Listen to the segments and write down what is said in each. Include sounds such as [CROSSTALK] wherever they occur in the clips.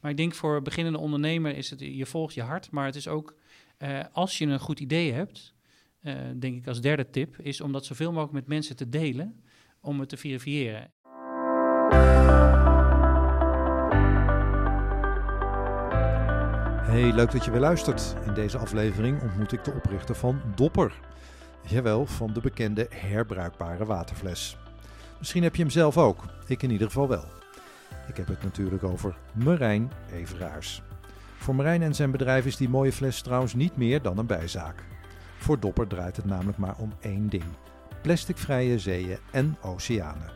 Maar ik denk voor beginnende ondernemer is het, je volgt je hart, maar het is ook, eh, als je een goed idee hebt, eh, denk ik als derde tip, is om dat zoveel mogelijk met mensen te delen, om het te verifiëren. Hey, leuk dat je weer luistert. In deze aflevering ontmoet ik de oprichter van Dopper. Jawel, van de bekende herbruikbare waterfles. Misschien heb je hem zelf ook, ik in ieder geval wel. Ik heb het natuurlijk over Marijn Everaars. Voor Marijn en zijn bedrijf is die mooie fles trouwens niet meer dan een bijzaak. Voor Dopper draait het namelijk maar om één ding: plasticvrije zeeën en oceanen.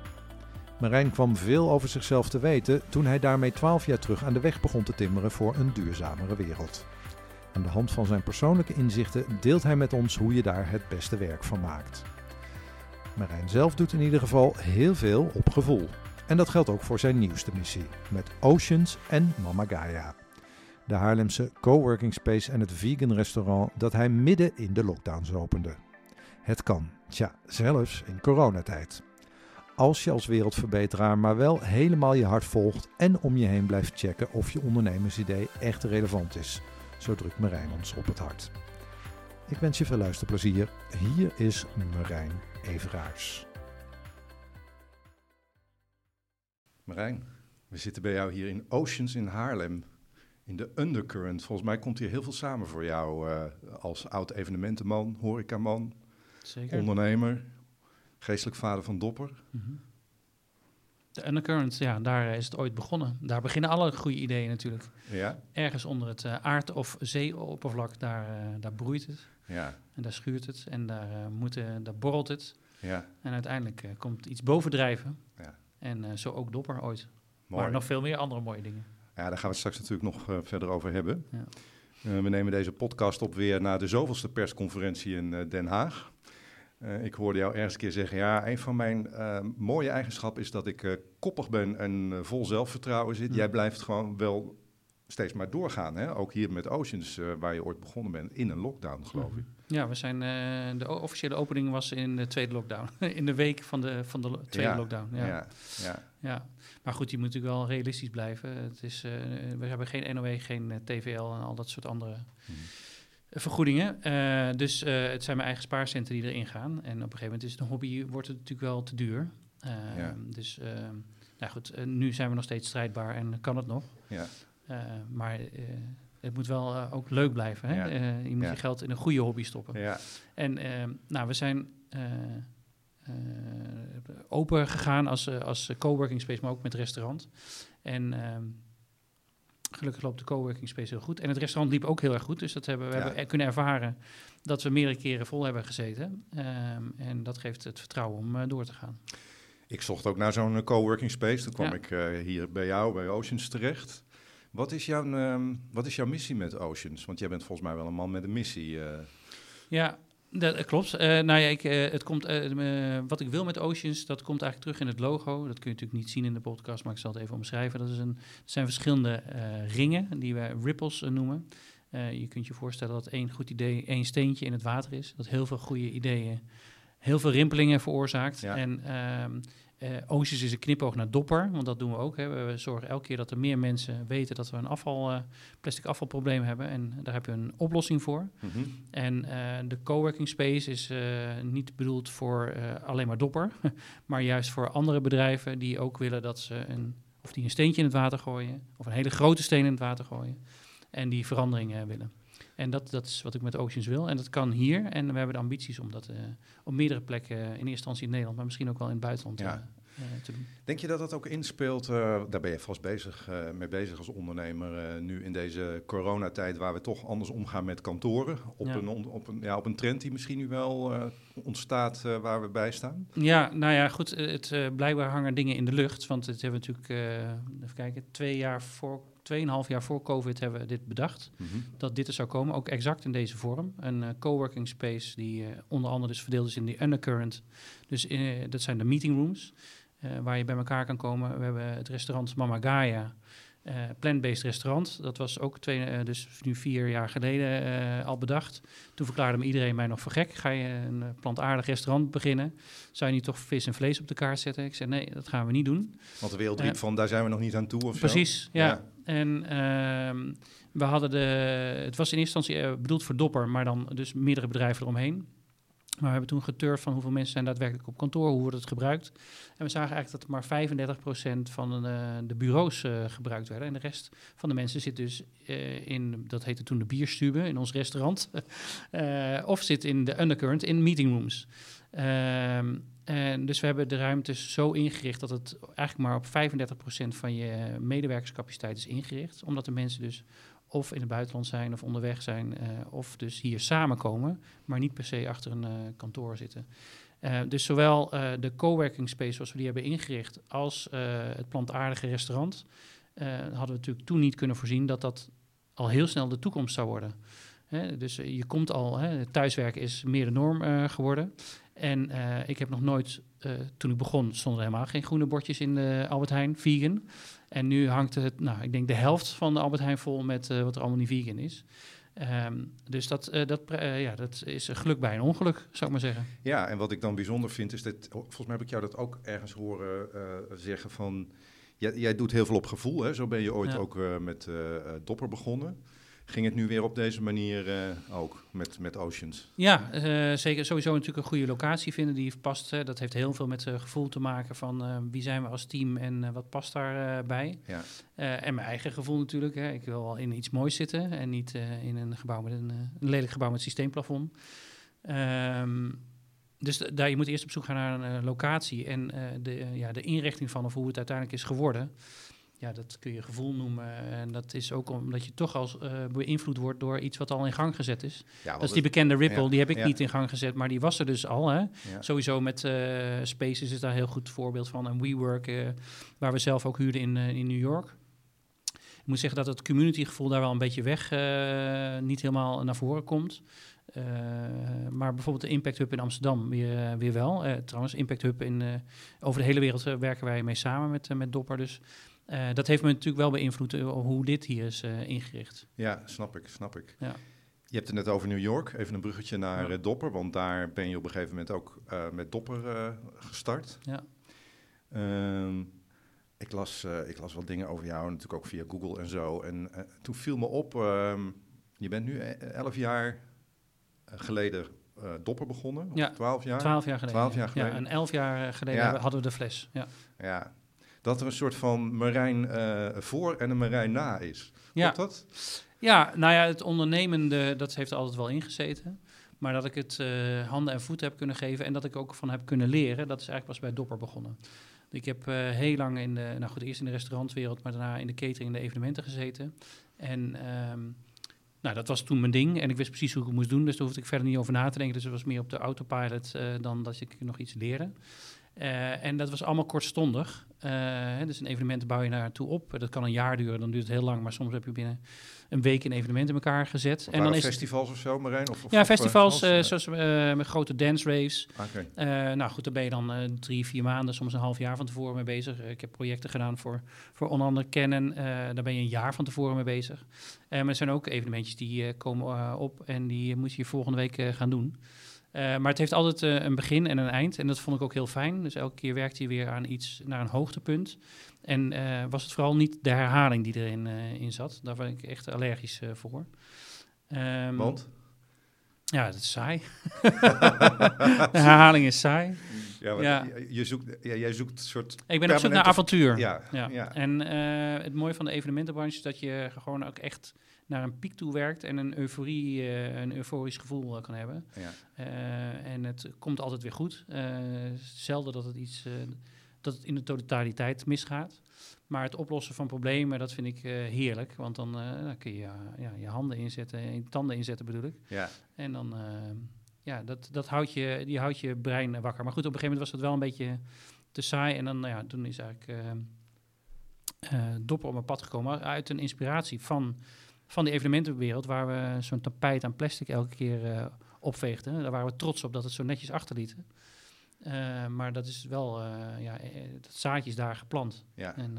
Marijn kwam veel over zichzelf te weten toen hij daarmee 12 jaar terug aan de weg begon te timmeren voor een duurzamere wereld. Aan de hand van zijn persoonlijke inzichten deelt hij met ons hoe je daar het beste werk van maakt. Marijn zelf doet in ieder geval heel veel op gevoel. En dat geldt ook voor zijn nieuwste missie, met Oceans en Mama Gaia. De Haarlemse coworking space en het vegan restaurant dat hij midden in de lockdowns opende. Het kan, tja, zelfs in coronatijd. Als je als wereldverbeteraar maar wel helemaal je hart volgt en om je heen blijft checken of je ondernemersidee echt relevant is. Zo drukt Marijn ons op het hart. Ik wens je veel luisterplezier. Hier is Marijn Everaars. Marijn, we zitten bij jou hier in Oceans in Haarlem. In de Undercurrent. Volgens mij komt hier heel veel samen voor jou uh, als oud evenementenman, horecaman, Zeker. ondernemer, geestelijk vader van Dopper. Mm -hmm. De Undercurrent, ja, daar is het ooit begonnen. Daar beginnen alle goede ideeën natuurlijk. Ja? Ergens onder het uh, aard- of zeeoppervlak, daar, uh, daar broeit het. Ja. En daar schuurt het en daar, moet, daar borrelt het. Ja. En uiteindelijk komt iets bovendrijven. Ja. En zo ook Dopper ooit. Mooi. Maar nog veel meer andere mooie dingen. Ja, daar gaan we het straks natuurlijk nog uh, verder over hebben. Ja. Uh, we nemen deze podcast op weer na de zoveelste persconferentie in Den Haag. ik hoorde jou ergens een keer zeggen, ja, een van mijn mooie eigenschappen is dat ik koppig ben en vol zelfvertrouwen zit. Jij blijft gewoon wel steeds maar doorgaan, hè? ook hier met Oceans, waar je ooit begonnen bent, in een lockdown, geloof ik. Ja, we zijn, uh, de officiële opening was in de tweede lockdown. [LAUGHS] in de week van de, van de tweede ja, lockdown. Ja. Ja, ja. ja. Maar goed, je moet natuurlijk wel realistisch blijven. Het is, uh, we hebben geen NOW, geen uh, TVL en al dat soort andere Hmm. vergoedingen. Uh, dus het zijn mijn eigen spaarcenten die erin gaan. En op een gegeven moment is het een hobby, wordt het natuurlijk wel te duur. Ja. Dus nou goed, nu zijn we nog steeds strijdbaar en kan het nog. Ja. maar het moet wel uh, ook leuk blijven. Hè? Ja. Uh, je moet Ja. je geld in een goede hobby stoppen. Ja. En uh, nou, we zijn open gegaan als, als coworking space, maar ook met restaurant. En ehm, gelukkig loopt de coworking space heel goed. En het restaurant liep ook heel erg goed. Dus dat hebben we hebben kunnen ervaren dat we meerdere keren vol hebben gezeten. Um, en dat geeft het vertrouwen om door te gaan. Ik zocht ook naar zo'n coworking space. Toen kwam ik hier bij jou, bij Oceans, terecht. Wat is, jouw, um, wat is jouw missie met Oceans? Want jij bent volgens mij wel een man met een missie. Uh. Ja, dat klopt. Uh, nou ja, ik, het komt, wat ik wil met Oceans, dat komt eigenlijk terug in het logo. Dat kun je natuurlijk niet zien in de podcast, maar ik zal het even omschrijven. Dat, is een, dat zijn verschillende ringen die wij ripples noemen. je kunt je voorstellen dat één goed idee één steentje in het water is. Dat heel veel goede ideeën heel veel rimpelingen veroorzaakt. Ja. En um, uh, Oceans is een knipoog naar Dopper, want dat doen we ook. Hè. We zorgen elke keer dat er meer mensen weten dat we een afval, uh, plastic afvalprobleem hebben. En daar heb je een oplossing voor. Mm -hmm. En uh, de coworking space is niet bedoeld voor alleen maar Dopper, [LAUGHS] maar juist voor andere bedrijven die ook willen dat ze een, of die een steentje in het water gooien, of een hele grote steen in het water gooien. En die veranderingen willen. En dat, dat is wat ik met Oceans wil. En dat kan hier. En we hebben de ambities om dat uh, op meerdere plekken, in eerste instantie in Nederland, maar misschien ook wel in het buitenland Ja. Te doen. Denk je dat dat ook inspeelt? Uh, daar ben je vast bezig, uh, mee bezig als ondernemer. nu in deze coronatijd, waar we toch anders omgaan met kantoren. Op, Ja. een, op, een, ja, op een trend die misschien nu wel ontstaat waar we bij staan. Ja, nou ja, goed. eh, Het, blijkbaar hangen dingen in de lucht. Want het hebben we natuurlijk, even kijken, twee jaar voor, tweeënhalf jaar voor COVID hebben we dit bedacht. Mm-hmm. Dat dit er zou komen, ook exact in deze vorm. Een uh, coworking space die uh, onder andere dus verdeeld is in die undercurrent. Dus uh, dat zijn de meeting rooms, waar je bij elkaar kan komen. We hebben het restaurant Mama Gaia. Uh, plant-based restaurant, dat was ook twee, dus nu vier jaar geleden al bedacht. Toen verklaarde me iedereen mij nog voor gek. Ga je een plantaardig restaurant beginnen? Zou je niet toch vis en vlees op de kaart zetten? Ik zei nee, dat gaan we niet doen. Want de wereld riep van, daar zijn we nog niet aan toe of Precies, ja. ja. En ehm, we hadden de, het was in eerste instantie bedoeld voor Dopper, maar dan dus meerdere bedrijven eromheen. Maar we hebben toen geturfd van hoeveel mensen zijn daadwerkelijk op kantoor, hoe wordt het gebruikt. En we zagen eigenlijk dat maar 35% van de, eh, de bureaus uh, gebruikt werden. En de rest van de mensen zit dus uh, in, dat heette toen de bierstube, in ons restaurant. [LAUGHS] of zit in de undercurrent, in meetingrooms. Ehm, en dus we hebben de ruimtes zo ingericht dat het eigenlijk maar op 35% van je medewerkerscapaciteit is ingericht. Omdat de mensen dus of in het buitenland zijn of onderweg zijn, uh, of dus hier samenkomen, maar niet per se achter een uh, kantoor zitten. Uh, dus zowel de coworking space zoals we die hebben ingericht, als het plantaardige restaurant, hadden we natuurlijk toen niet kunnen voorzien dat dat al heel snel de toekomst zou worden. Dus je komt al, hè, thuiswerken is meer de norm geworden. En ik heb nog nooit, toen ik begon, stonden er helemaal geen groene bordjes in de Albert Heijn, vegan. En nu hangt het, nou, ik denk de helft van de Albert Heijn vol met uh, wat er allemaal niet vegan is. Um, dus dat, uh, dat, uh, ja, dat is een geluk bij een ongeluk, zou ik maar zeggen. Ja, en wat ik dan bijzonder vind is dat, volgens mij heb ik jou dat ook ergens horen zeggen van, jij, jij, doet heel veel op gevoel, hè? zo ben je ooit ja. ook met Dopper begonnen. Ging het nu weer op deze manier uh, ook met, met Oceans? Ja, uh, zeker. Sowieso natuurlijk een goede locatie vinden die past. Hè. Dat heeft heel veel met uh, gevoel te maken van wie zijn we als team en wat past daarbij. ja. en mijn eigen gevoel natuurlijk. Hè. Ik wil wel in iets moois zitten en niet in een gebouw met een, een, lelijk gebouw met systeemplafond. Um, dus daar, je moet eerst op zoek gaan naar een locatie en de, ja, de inrichting van of hoe het uiteindelijk is geworden ja, dat kun je gevoel noemen. En dat is ook omdat je toch als uh, beïnvloed wordt door iets wat al in gang gezet is. Ja, dat is die bekende Ripple, die heb ik niet in gang gezet, maar die was er dus al. Hè? Sowieso met uh, Spaces is daar een heel goed voorbeeld van. En WeWork, uh, waar we zelf ook huurden in, in New York. Ik moet zeggen dat het communitygevoel daar wel een beetje weg, niet helemaal naar voren komt. maar bijvoorbeeld de Impact Hub in Amsterdam weer, weer wel. trouwens, Impact Hub in, over de hele wereld werken wij mee samen met, met Dopper. Dus uh, dat heeft me natuurlijk wel beïnvloed uh, hoe dit hier is uh, ingericht. Ja, snap ik, snap ik. Ja. Je hebt het net over New York. Even een bruggetje naar ja. Dopper, want daar ben je op een gegeven moment ook met Dopper gestart. Ja. Ehm, ik, las, ik las wat dingen over jou, natuurlijk ook via Google en zo. En toen viel me op, um, je bent nu elf jaar geleden Dopper begonnen, ja, twaalf jaar? Twaalf jaar geleden. Twaalf jaar geleden. Ja, en elf jaar geleden hadden we de fles. Ja. ja, dat er een soort van marijn uh, voor en een marijn na is. Ja. dat? Ja, nou ja, het ondernemende, dat heeft er altijd wel ingezeten. Maar dat ik het uh, handen en voeten heb kunnen geven en dat ik ook van heb kunnen leren, dat is eigenlijk pas bij Dopper begonnen. Ik heb uh, heel lang in de, nou goed, eerst in de restaurantwereld, maar daarna in de catering en de evenementen gezeten. En um, nou, dat was toen mijn ding en ik wist precies hoe ik het moest doen, dus daar hoefde ik verder niet over na te denken. Dus het was meer op de autopilot uh, dan dat ik nog iets leerde. Uh, en dat was allemaal kortstondig. Uh, dus een evenement bouw je naartoe op. Dat kan een jaar duren, dan duurt het heel lang. Maar soms heb je binnen een week een evenement in elkaar gezet. en dan is festivals of zo, Marijn? Of, of ja, festivals, uh, zoals met grote dance raves. Okay. nou goed, daar ben je dan drie, vier maanden, soms een half jaar van tevoren mee bezig. ik heb projecten gedaan voor, voor onder andere Canon. daar ben je een jaar van tevoren mee bezig. maar er zijn ook evenementjes die komen op en die moet je volgende week gaan doen. Uh, maar het heeft altijd uh, een begin en een eind. En dat vond ik ook heel fijn. Dus elke keer werkte hij weer aan iets naar een hoogtepunt. En uh, was het vooral niet de herhaling die erin in zat. Daar ben ik echt allergisch voor. Um, Want? Ja, dat is saai. [LAUGHS] de herhaling is saai. Ja, ja. Je zoekt, ja, jij zoekt een soort. Ik ben op zoek naar avontuur. Ja, ja. ja. En het mooie van de evenementenbranche is dat je gewoon ook echt naar een piek toe werkt en een euforie, uh, een euforisch gevoel uh, kan hebben. Ja. Uh, en het komt altijd weer goed. zelden dat het iets dat het in de totaliteit misgaat. Maar het oplossen van problemen, dat vind ik heerlijk. Want dan, dan kun je ja, je handen inzetten, je tanden inzetten bedoel ik. Ja. En dan, ja, dat, dat houdt je, die houdt je brein wakker. Maar goed, op een gegeven moment was het wel een beetje te saai. En dan, nou ja, toen is eigenlijk Dopper op mijn pad gekomen uit een inspiratie van van de evenementenwereld, waar we zo'n tapijt aan plastic elke keer uh, opveegden. Daar waren we trots op dat het zo netjes achterlieten. Uh, maar dat is wel, uh, ja, dat zaadje is daar geplant. Ja. En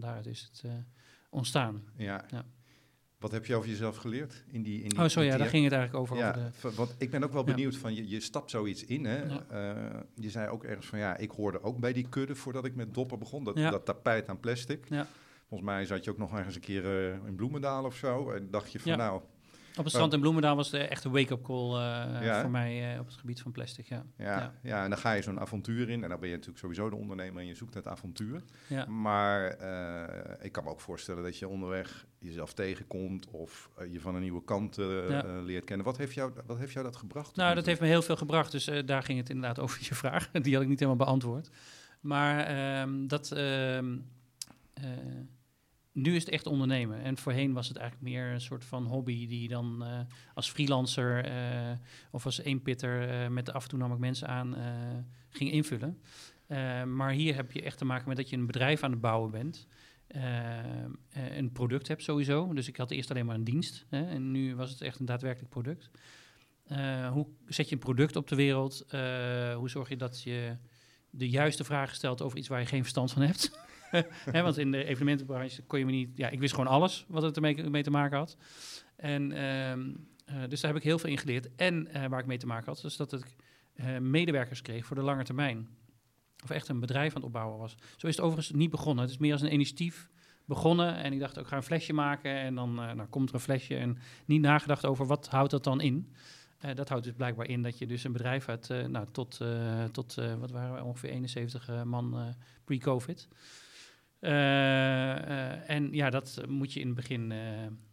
ja, is het ontstaan. Ja. ja. Wat heb je over jezelf geleerd in die? In die oh, sorry, ja, daar ging het eigenlijk over. Ja, over de... want ik ben ook wel benieuwd van je, je stapt zoiets in. Hè? Je zei ook ergens van ja, ik hoorde ook bij die kudde voordat ik met dopper begon. Dat, dat tapijt aan plastic. Ja. Volgens mij zat je ook nog ergens een keer uh, in Bloemendaal of zo. En dacht je van nou, op het strand in Bloemendaal was de echte wake-up call uh, voor mij uh, op het gebied van plastic. Ja. Ja, ja. en dan ga je zo'n avontuur in. En dan ben je natuurlijk sowieso de ondernemer en je zoekt het avontuur. Ja. Maar uh, ik kan me ook voorstellen dat je onderweg jezelf tegenkomt of je van een nieuwe kant leert kennen. Wat heeft, jou, wat heeft jou dat gebracht? Nou, dat heeft me heel veel gebracht. Dus daar ging het inderdaad [LAUGHS] over je vraag. Die had ik niet helemaal beantwoord. Maar um, dat. Nu is het echt ondernemen. En voorheen was het eigenlijk meer een soort van hobby die dan uh, als freelancer uh, of als eenpitter uh, met af en toe nam ik mensen aan ging invullen. maar hier heb je echt te maken met dat je een bedrijf aan het bouwen bent. een product hebt sowieso. Dus ik had eerst alleen maar een dienst. Hè, en nu was het echt een daadwerkelijk product. hoe zet je een product op de wereld? hoe zorg je dat je de juiste vragen stelt over iets waar je geen verstand van hebt? [LAUGHS] [LAUGHS] want in de evenementenbranche kon je me niet... Ja, ik wist gewoon alles wat het ermee mee te maken had. En, ehm, eh, dus daar heb ik heel veel in geleerd. En uh, waar ik mee te maken had, dus dat ik uh, medewerkers kreeg voor de lange termijn. Of echt een bedrijf aan het opbouwen was. Zo is het overigens niet begonnen. Het is meer als een initiatief begonnen. En ik dacht, ook ga een flesje maken. En dan nou, komt er een flesje. En niet nagedacht over wat houdt dat dan in. Dat houdt dus blijkbaar in dat je dus een bedrijf uit, nou, tot, tot wat waren we, ongeveer 71 man pre-COVID. Uh, uh, en ja, dat moet je in het begin uh,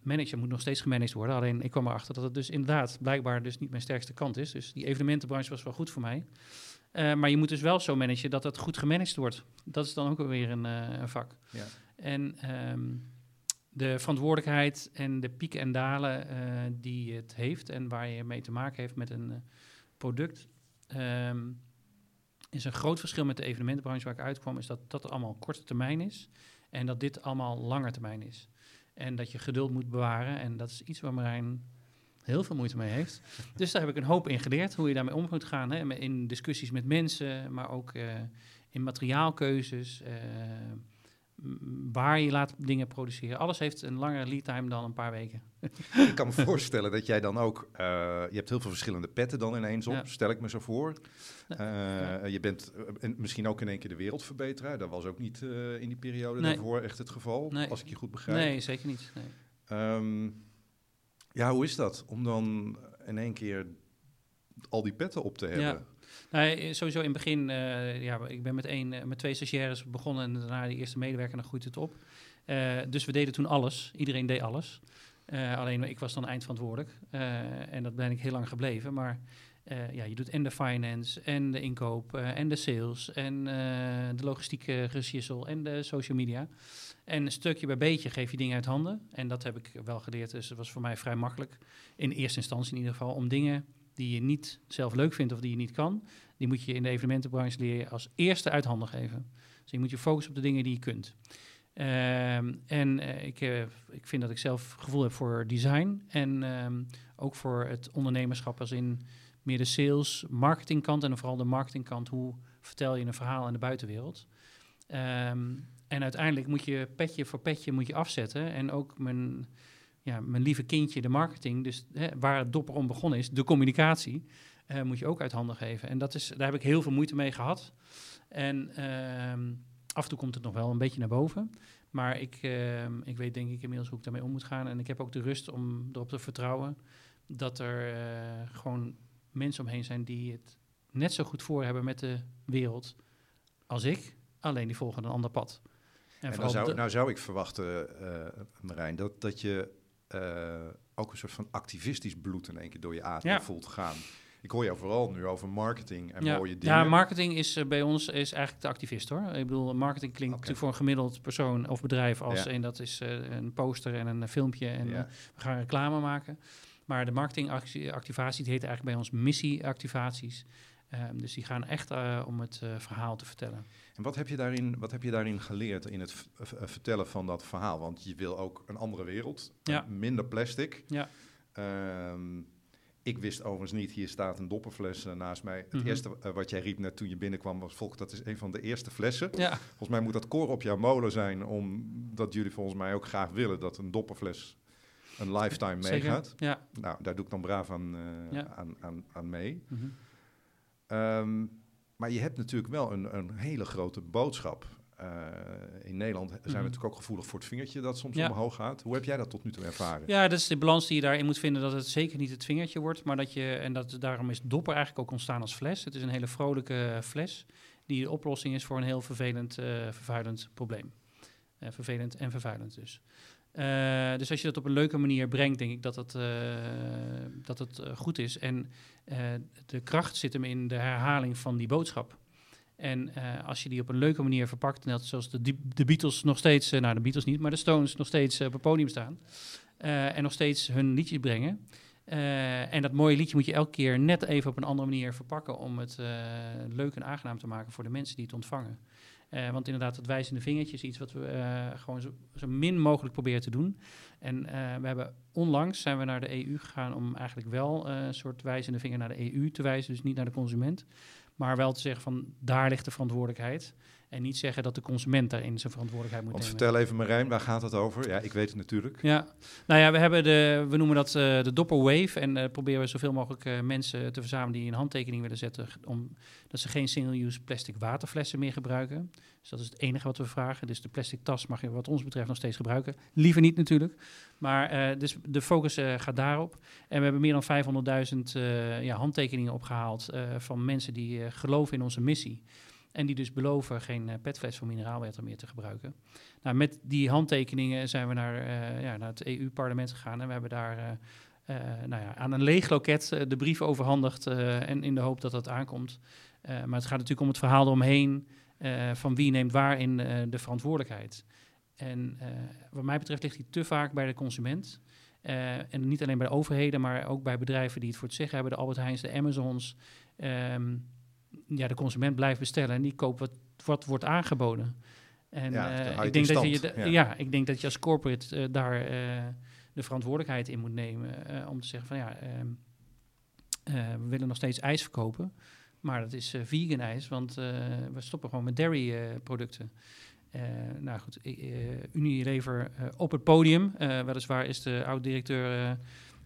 managen. moet nog steeds gemanaged worden. Alleen ik kwam erachter dat het dus inderdaad blijkbaar dus niet mijn sterkste kant is. Dus die evenementenbranche was wel goed voor mij. maar je moet dus wel zo managen dat het goed gemanaged wordt. Dat is dan ook weer een, een vak. Ja. En um, de verantwoordelijkheid en de pieken en dalen die het heeft... en waar je mee te maken heeft met een product... Um, is een groot verschil met de evenementenbranche waar ik uitkwam, is dat dat allemaal korte termijn is en dat dit allemaal langer termijn is. En dat je geduld moet bewaren en dat is iets waar Marijn heel veel moeite mee heeft. [LAUGHS] Dus daar heb ik een hoop in geleerd, hoe je daarmee om moet gaan. Hè? In discussies met mensen, maar ook uh, in materiaalkeuzes. Uh, waar je laat dingen produceren. Alles heeft een langere lead time dan een paar weken. [LAUGHS] ik kan me voorstellen dat jij dan ook... Uh, je hebt heel veel verschillende petten dan ineens op, stel ik me zo voor. Uh, Je bent uh, misschien ook in één keer de wereldverbeteraar. Dat was ook niet in die periode nee. daarvoor echt het geval, nee. als ik je goed begrijp. Nee, zeker niet. Nee. Um, ja, hoe is dat om dan in één keer al die petten op te hebben? Ja. Nou, sowieso in het begin, uh, ja, ik ben met, één, uh, met twee stagiaires begonnen en daarna de eerste medewerker, dan groeit het op. Uh, dus we deden toen alles, iedereen deed alles. alleen ik was dan eindverantwoordelijk en dat ben ik heel lang gebleven. Maar ja, je doet en de finance en de inkoop en de sales en de logistieke gesjissel en de social media. En stukje bij beetje geef je dingen uit handen. En dat heb ik wel geleerd, dus het was voor mij vrij makkelijk, in eerste instantie in ieder geval, om dingen die je niet zelf leuk vindt of die je niet kan, die moet je in de evenementenbranche leren als eerste uit handen geven. Dus je moet je focussen op de dingen die je kunt. Um, en uh, ik, uh, ik vind dat ik zelf gevoel heb voor design en um, ook voor het ondernemerschap als in meer de sales, marketingkant en vooral de marketingkant. Hoe vertel je een verhaal aan de buitenwereld? Um, en uiteindelijk moet je petje voor petje moet je afzetten. En ook mijn ja, mijn lieve kindje, de marketing, dus hè, waar het dopper om begonnen is, de communicatie, uh, moet je ook uit handen geven. En dat is, daar heb ik heel veel moeite mee gehad. En uh, af en toe komt het nog wel een beetje naar boven. Maar ik, uh, ik weet denk ik inmiddels hoe ik daarmee om moet gaan. En ik heb ook de rust om erop te vertrouwen dat er uh, gewoon mensen omheen zijn die het net zo goed voor hebben met de wereld als ik. Alleen die volgen een ander pad. En, en nou, zou, nou zou ik verwachten, Marijn, dat, dat je uh, ook een soort van activistisch bloed in één keer door je adem voelt gaan. Ik hoor jou vooral nu over marketing en mooie dingen. Ja, marketing is uh, bij ons is eigenlijk de activist hoor. Ik bedoel, marketing klinkt okay. voor een gemiddeld persoon of bedrijf als een dat is uh, een poster en een filmpje en we gaan reclame maken. Maar de marketingactivatie die heet eigenlijk bij ons missieactivaties. Um, dus die gaan echt om het verhaal te vertellen. En wat heb je daarin, wat heb je daarin geleerd in het vertellen van dat verhaal? Want je wil ook een andere wereld, ja. minder plastic. Ja. Um, Ik wist overigens niet, hier staat een dopperfles naast mij. Het mhm. eerste wat jij riep net toen je binnenkwam was, Volk, dat is een van de eerste flessen. Ja. Volgens mij moet dat koor op jouw molen zijn, omdat jullie volgens mij ook graag willen dat een dopperfles een lifetime meegaat. Ja. Nou, daar doe ik dan braaf aan, aan, aan, aan, mee. Mhm. Ehm, maar je hebt natuurlijk wel een, een hele grote boodschap. Uh, in Nederland zijn we mhm. natuurlijk ook gevoelig voor het vingertje dat soms omhoog gaat. Hoe heb jij dat tot nu toe ervaren? Ja, dat is de balans die je daarin moet vinden. Dat het zeker niet het vingertje wordt, maar dat je, en dat, daarom is dopper eigenlijk ook ontstaan als fles. Het is een hele vrolijke fles die de oplossing is voor een heel vervelend, uh, vervuilend probleem. Uh, vervelend en vervuilend dus. Uh, dus als je dat op een leuke manier brengt, denk ik dat, dat, uh, dat het goed is. En de kracht zit hem in de herhaling van die boodschap. En als je die op een leuke manier verpakt, net zoals de, de Beatles nog steeds, nou de Beatles niet, maar de Stones nog steeds op het podium staan. en nog steeds hun liedje brengen. en dat mooie liedje moet je elke keer net even op een andere manier verpakken om het leuk en aangenaam te maken voor de mensen die het ontvangen. Want inderdaad, het wijzende vingertje is iets wat we gewoon zo, zo, min mogelijk proberen te doen. En we hebben onlangs zijn we naar de EU gegaan om eigenlijk wel een soort wijzende vinger naar de EU te wijzen, dus niet naar de consument. Maar wel te zeggen van daar ligt de verantwoordelijkheid. En niet zeggen dat de consument daarin zijn verantwoordelijkheid moet Want nemen. vertel even Marijn, waar gaat het over? Ja, ik weet het natuurlijk. Ja, nou ja, we hebben de, we noemen dat uh, de Dopper Wave. En uh, proberen we zoveel mogelijk uh, mensen te verzamelen die een handtekening willen zetten. Om, dat ze geen single-use plastic waterflessen meer gebruiken. Dus dat is het enige wat we vragen. Dus de plastic tas mag je wat ons betreft nog steeds gebruiken. Liever niet natuurlijk. Maar dus de focus gaat daarop. En we hebben meer dan 500.000 ja, handtekeningen opgehaald van mensen die geloven in onze missie. En die dus beloven geen uh, petfles voor mineraalwater meer te gebruiken. Nou, met die handtekeningen zijn we naar, uh, ja, naar het EU-parlement gegaan. En we hebben daar uh, nou ja, aan een leeg loket de brief overhandigd. en in de hoop dat dat aankomt. maar het gaat natuurlijk om het verhaal eromheen. van wie neemt waar in de verantwoordelijkheid. En wat mij betreft ligt die te vaak bij de consument. en niet alleen bij de overheden, maar ook bij bedrijven die het voor het zeggen hebben. De Albert Heijns, de Amazons. Um, ja, de consument blijft bestellen en die koopt wat, wat wordt aangeboden. En ja, uh, ik, denk dat je, ja. ik denk dat je als corporate uh, daar uh, de verantwoordelijkheid in moet nemen om te zeggen van ja, ehm, we willen nog steeds ijs verkopen, maar dat is vegan ijs, want we stoppen gewoon met dairy producten. nou goed, Unilever op het podium, weliswaar is de oud-directeur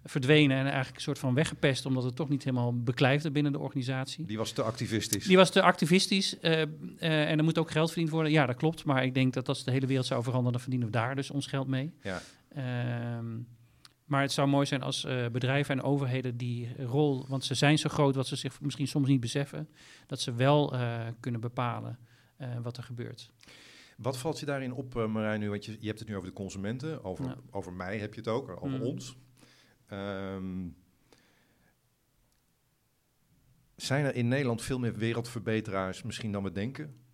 verdwenen en eigenlijk een soort van weggepest, omdat het toch niet helemaal beklijfde binnen de organisatie. Die was te activistisch. Die was te activistisch uh, uh, en er moet ook geld verdiend worden. Ja, dat klopt, maar ik denk dat als de hele wereld zou veranderen, dan verdienen we daar dus ons geld mee. Ja. Uh, maar het zou mooi zijn als uh, bedrijven en overheden die rol, want ze zijn zo groot wat ze zich misschien soms niet beseffen, dat ze wel kunnen bepalen wat er gebeurt. Wat valt je daarin op, Marijn, nu? Want je, je hebt het nu over de consumenten, over, over mij heb je het ook, over mm. ons. Um, zijn er in Nederland veel meer wereldverbeteraars misschien dan we denken?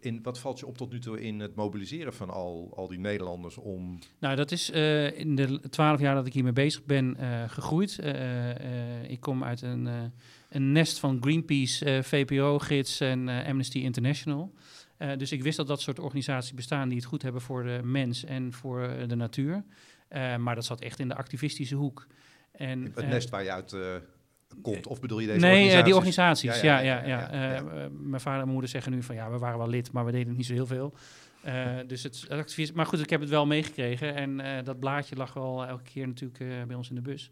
in, wat valt je op tot nu toe in het mobiliseren van al, al die Nederlanders om... Nou, dat is uh, in de twaalf jaar dat ik hiermee bezig ben uh, gegroeid. Uh, ik kom uit een, een nest van Greenpeace, VPRO-gids en Amnesty International. dus ik wist dat dat soort organisaties bestaan die het goed hebben voor de mens en voor de natuur. Uh, maar dat zat echt in de activistische hoek. En, het uh, nest waar je uit uh, komt, of bedoel je deze nee, organisaties? die organisaties, ja. ja, ja, ja, mijn vader en moeder zeggen nu van ja, we waren wel lid, maar we deden niet zo heel veel. [LAUGHS] dus het activisme, maar goed, ik heb het wel meegekregen en dat blaadje lag wel elke keer natuurlijk bij ons in de bus.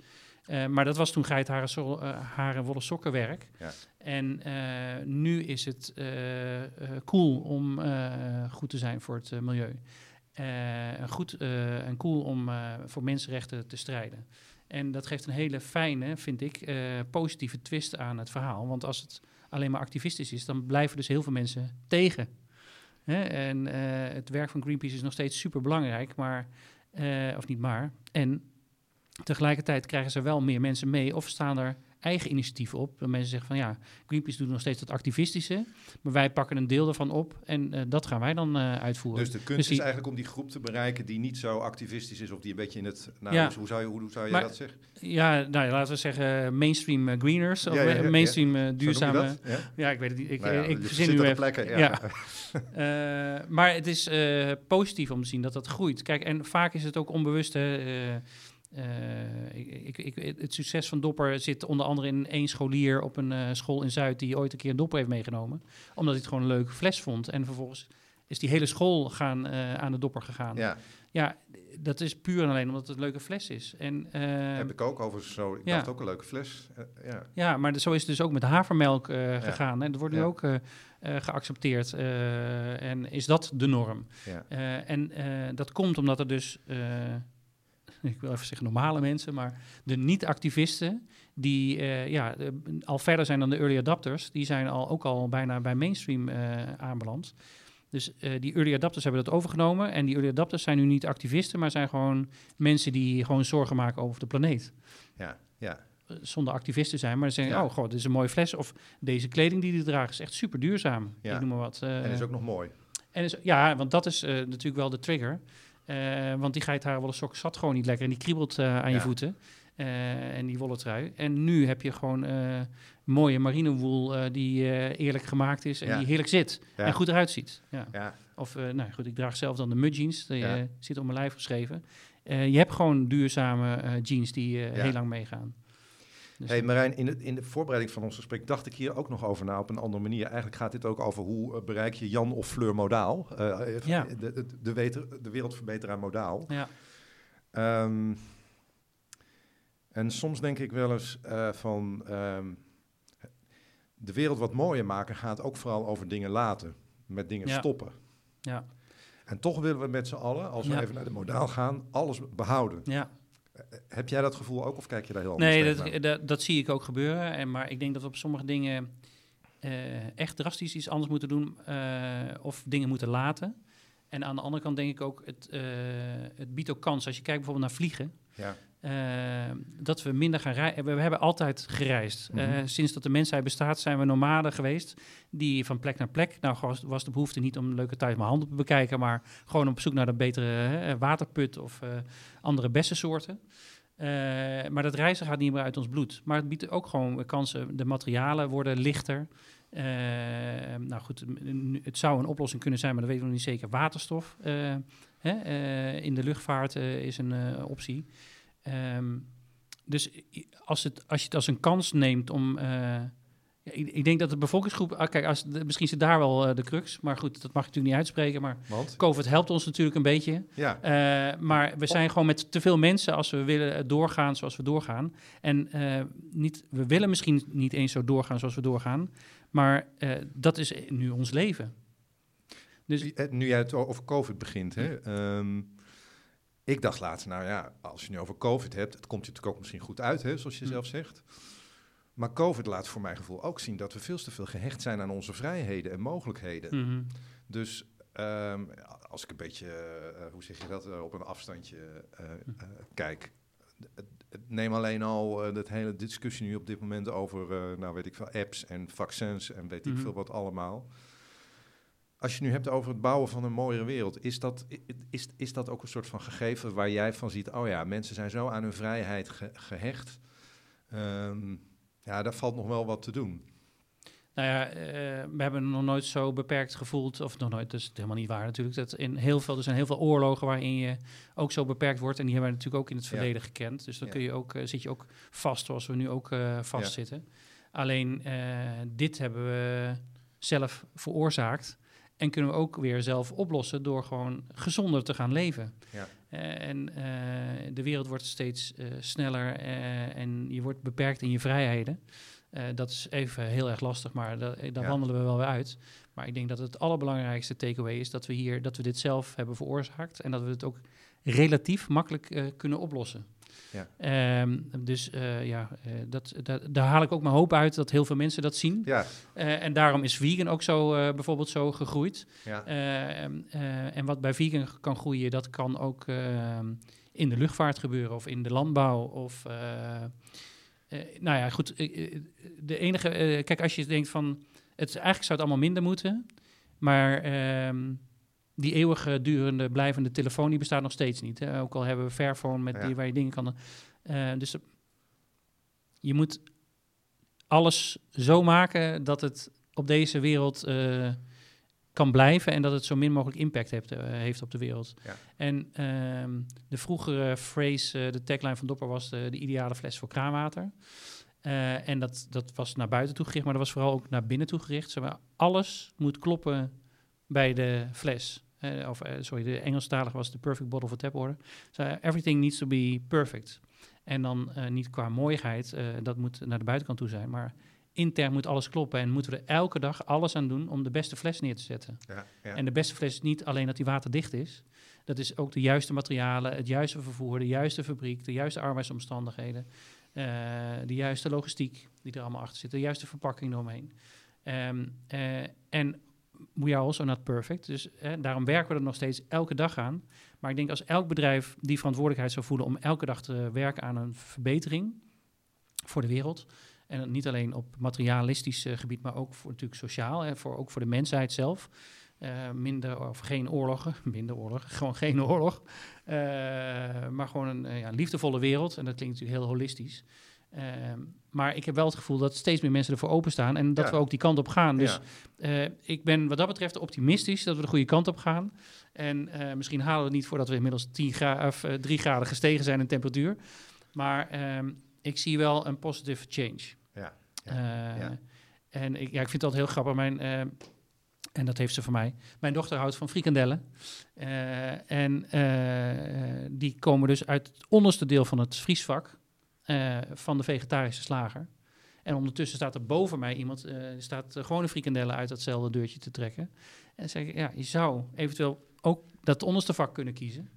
maar dat was toen geitharen so haren wollen sokkenwerk. Ja. En nu is het cool om goed te zijn voor het milieu. Uh, goed uh, en cool om uh, voor mensenrechten te strijden. En dat geeft een hele fijne, vind ik, positieve twist aan het verhaal. Want als het alleen maar activistisch is, dan blijven dus heel veel mensen tegen. Hè? En het werk van Greenpeace is nog steeds super belangrijk, maar, of niet maar. En tegelijkertijd krijgen ze wel meer mensen mee of staan er eigen initiatieven op. Dat mensen zeggen van ja, Greenpeace doet nog steeds dat activistische, maar wij pakken een deel daarvan op en uh, dat gaan wij dan uh, uitvoeren. Dus de kunst dus is eigenlijk om die groep te bereiken die niet zo activistisch is of die een beetje in het, nou, ja. hoe zou je, hoe, zou je maar, dat zeggen? Ja, nou, laten we zeggen mainstream uh, greeners of ja, ja, mainstream duurzame. Ja? ik weet het niet. Ik, nou ik verzin nu even. Plekken, ja. [LAUGHS] maar het is positief om te zien dat dat groeit. Kijk, en vaak is het ook onbewust. Hè, ik, ik, het succes van Dopper zit onder andere in één scholier op een school in Zuid die ooit een keer een Dopper heeft meegenomen. Omdat hij het gewoon een leuke fles vond. En vervolgens is die hele school gaan, aan de Dopper gegaan. Ja. ja, dat is puur en alleen omdat het een leuke fles is. En, Heb ik ook over zo. Ik dacht ook een leuke fles. ja. ja, maar zo is het dus ook met havermelk gegaan. Hè. Dat wordt nu ook geaccepteerd. En is dat de norm? Ja. En dat komt omdat er dus, ik wil even zeggen normale mensen, maar de niet-activisten, die ja, al verder zijn dan de early adapters, die zijn al, ook al bijna bij mainstream aanbeland. Dus die early adapters hebben dat overgenomen. En die early adapters zijn nu niet activisten, maar zijn gewoon mensen die gewoon zorgen maken over de planeet. Ja, ja zonder activisten zijn, maar ze zeggen, oh god, dit is een mooie fles. Of deze kleding die die draagt is echt super duurzaam. Ja. Ik noem maar wat. Uh, en is ook nog mooi. En is, ja, want dat is uh, natuurlijk wel de trigger. Uh, want die geitharen sok zat gewoon niet lekker en die kriebelt aan je voeten. en die wollen trui. En nu heb je gewoon mooie marinewool die eerlijk gemaakt is en die heerlijk zit en goed eruit ziet. Ja. Of, nou goed, ik draag zelf dan de mud jeans, die zit op mijn lijf geschreven. je hebt gewoon duurzame jeans die heel lang meegaan. Dus hey Marijn, in, in de voorbereiding van ons gesprek dacht ik hier ook nog over na op een andere manier. Eigenlijk gaat dit ook over hoe eh, bereik je Jan of Fleur modaal. Uh, ja. de, de, de, weter, de wereldverbeteraar modaal. Ja. Um, en soms denk ik wel eens uh, van um, de wereld wat mooier maken gaat ook vooral over dingen laten, met dingen ja. stoppen. Ja. En toch willen we met z'n allen, als we ja. even naar de modaal gaan, alles behouden. Ja. Heb jij dat gevoel ook of kijk je daar heel anders nee, dat, dat, dat, zie ik ook gebeuren. En, maar ik denk dat we op sommige dingen uh, echt drastisch iets anders moeten doen uh, of dingen moeten laten. En aan de andere kant denk ik ook, het, uh, het biedt ook kans. Als je kijkt bijvoorbeeld naar vliegen, ja. Dat we minder gaan reizen. We, hebben altijd gereisd. Mm sinds dat de mensheid bestaat zijn we nomaden geweest, die van plek naar plek. Nou was, was de behoefte niet om leuke tijd mijn handen te bekijken, maar gewoon op zoek naar de betere waterput of andere bessensoorten. Uh, maar dat reizen gaat niet meer uit ons bloed. Maar het biedt ook gewoon kansen. De materialen worden lichter. Uh, nou goed, het zou een oplossing kunnen zijn, maar dat weten we nog niet zeker. Waterstof uh, hè, in de luchtvaart is een optie. Um, dus als, het, als je het als een kans neemt om ik, ik, denk dat de bevolkingsgroep... Ah, kijk, als, misschien zit daar wel uh, de crux. Maar goed, dat mag ik natuurlijk niet uitspreken. Maar Want? COVID helpt ons natuurlijk een beetje. Ja. Uh, maar we zijn gewoon met te veel mensen als we willen doorgaan zoals we doorgaan. En niet, we willen misschien niet eens zo doorgaan zoals we doorgaan. Maar dat is nu ons leven. Dus, nu jij het over COVID begint, hè? Um, ik dacht laatst, nou ja, als je nu over COVID hebt... het komt je natuurlijk ook misschien goed uit, hè, zoals je hm. zelf zegt... Maar COVID laat voor mijn gevoel ook zien dat we veel te veel gehecht zijn aan onze vrijheden en mogelijkheden. Mhm. Dus ehm, als ik een beetje, uh, hoe zeg je dat, uh, op een afstandje uh, kijk. Neem alleen al dat hele discussie nu op dit moment over, nou weet ik veel, apps en vaccins en weet ik veel wat allemaal. Als je nu hebt over het bouwen van een mooiere wereld, is dat, is, is dat ook een soort van gegeven waar jij van ziet, oh ja, mensen zijn zo aan hun vrijheid gehecht. Um, ja, daar valt nog wel wat te doen. Nou ja, uh, we hebben nog nooit zo beperkt gevoeld, of nog nooit, dat is helemaal niet waar natuurlijk. Dat in heel veel, er zijn heel veel oorlogen waarin je ook zo beperkt wordt. En die hebben we natuurlijk ook in het verleden gekend. Dus dan kun je ook, uh, zit je ook vast, zoals we nu ook uh, vastzitten. Ja. Alleen dit hebben we zelf veroorzaakt. En kunnen we ook weer zelf oplossen door gewoon gezonder te gaan leven. Ja. Uh, en uh, de wereld wordt steeds uh, sneller en je wordt beperkt in je vrijheden. dat is even heel erg lastig, maar dat, daar ja. wandelen we wel weer uit. Maar ik denk dat het allerbelangrijkste takeaway is dat we hier dat we dit zelf hebben veroorzaakt en dat we het ook relatief makkelijk kunnen oplossen. Ja. Um, dus uh, ja, uh, dat, dat, daar haal ik ook mijn hoop uit dat heel veel mensen dat zien. Ja. Uh, en daarom is vegan ook zo bijvoorbeeld zo gegroeid. Ja. Ehm, en wat bij vegan kan groeien, dat kan ook ehm, in de luchtvaart gebeuren of in de landbouw. Of, nou ja, goed. de enige, kijk, als je denkt van, het, eigenlijk zou het allemaal minder moeten. Maar die eeuwige durende blijvende telefoon die bestaat nog steeds niet. Hè? Ook al hebben we Fairphone met die waar je dingen kan. Uh, dus je moet alles zo maken dat het op deze wereld uh, kan blijven en dat het zo min mogelijk impact heeft, heeft op de wereld. Ja. En ehm, de vroegere phrase, de tagline van Dopper was de, de ideale fles voor kraanwater. en dat, dat was naar buiten toe gericht, maar dat was vooral ook naar binnen toe gericht. Zeg maar, alles moet kloppen bij de fles. Uh, of uh, sorry, de Engelstalige was de perfect bottle for tap order. So, everything needs to be perfect. En dan uh, niet qua mooiheid, dat moet naar de buitenkant toe zijn, maar intern moet alles kloppen en moeten we er elke dag alles aan doen om de beste fles neer te zetten. Ja, ja. En de beste fles is niet alleen dat die waterdicht is, dat is ook de juiste materialen, het juiste vervoer, de juiste fabriek, de juiste arbeidsomstandigheden, de juiste logistiek die er allemaal achter zit, de juiste verpakking eromheen. Um, en we are also not perfect. Dus hè, daarom werken we er nog steeds elke dag aan. Maar ik denk als elk bedrijf die verantwoordelijkheid zou voelen om elke dag te werken aan een verbetering voor de wereld. En niet alleen op materialistisch uh, gebied, maar ook voor, natuurlijk sociaal. Hè, voor, ook voor de mensheid zelf. Uh, minder of geen oorlogen, [LAUGHS] minder oorlog, gewoon geen oorlog. Uh, maar gewoon een ja, liefdevolle wereld. En dat klinkt natuurlijk heel holistisch. Ehm, maar ik heb wel het gevoel dat steeds meer mensen ervoor openstaan en dat we ook die kant op gaan. Dus uh, ik ben wat dat betreft optimistisch dat we de goede kant op gaan. En uh, misschien halen we het niet voordat we inmiddels 10 gra of, uh, eh, 3 graden gestegen zijn in temperatuur. Maar um, ik zie wel een positive change. Ja. ja. En ik, ja, ik vind altijd heel grappig. Mijn, en dat heeft ze van mij. Mijn dochter houdt van frikandellen. en die komen dus uit het onderste deel van het vriesvak. Uh, van de vegetarische slager. En ondertussen staat er boven mij iemand, uh, staat uh, gewone frikandellen uit datzelfde deurtje te trekken. En zeg ik, ja, je zou eventueel ook dat onderste vak kunnen kiezen.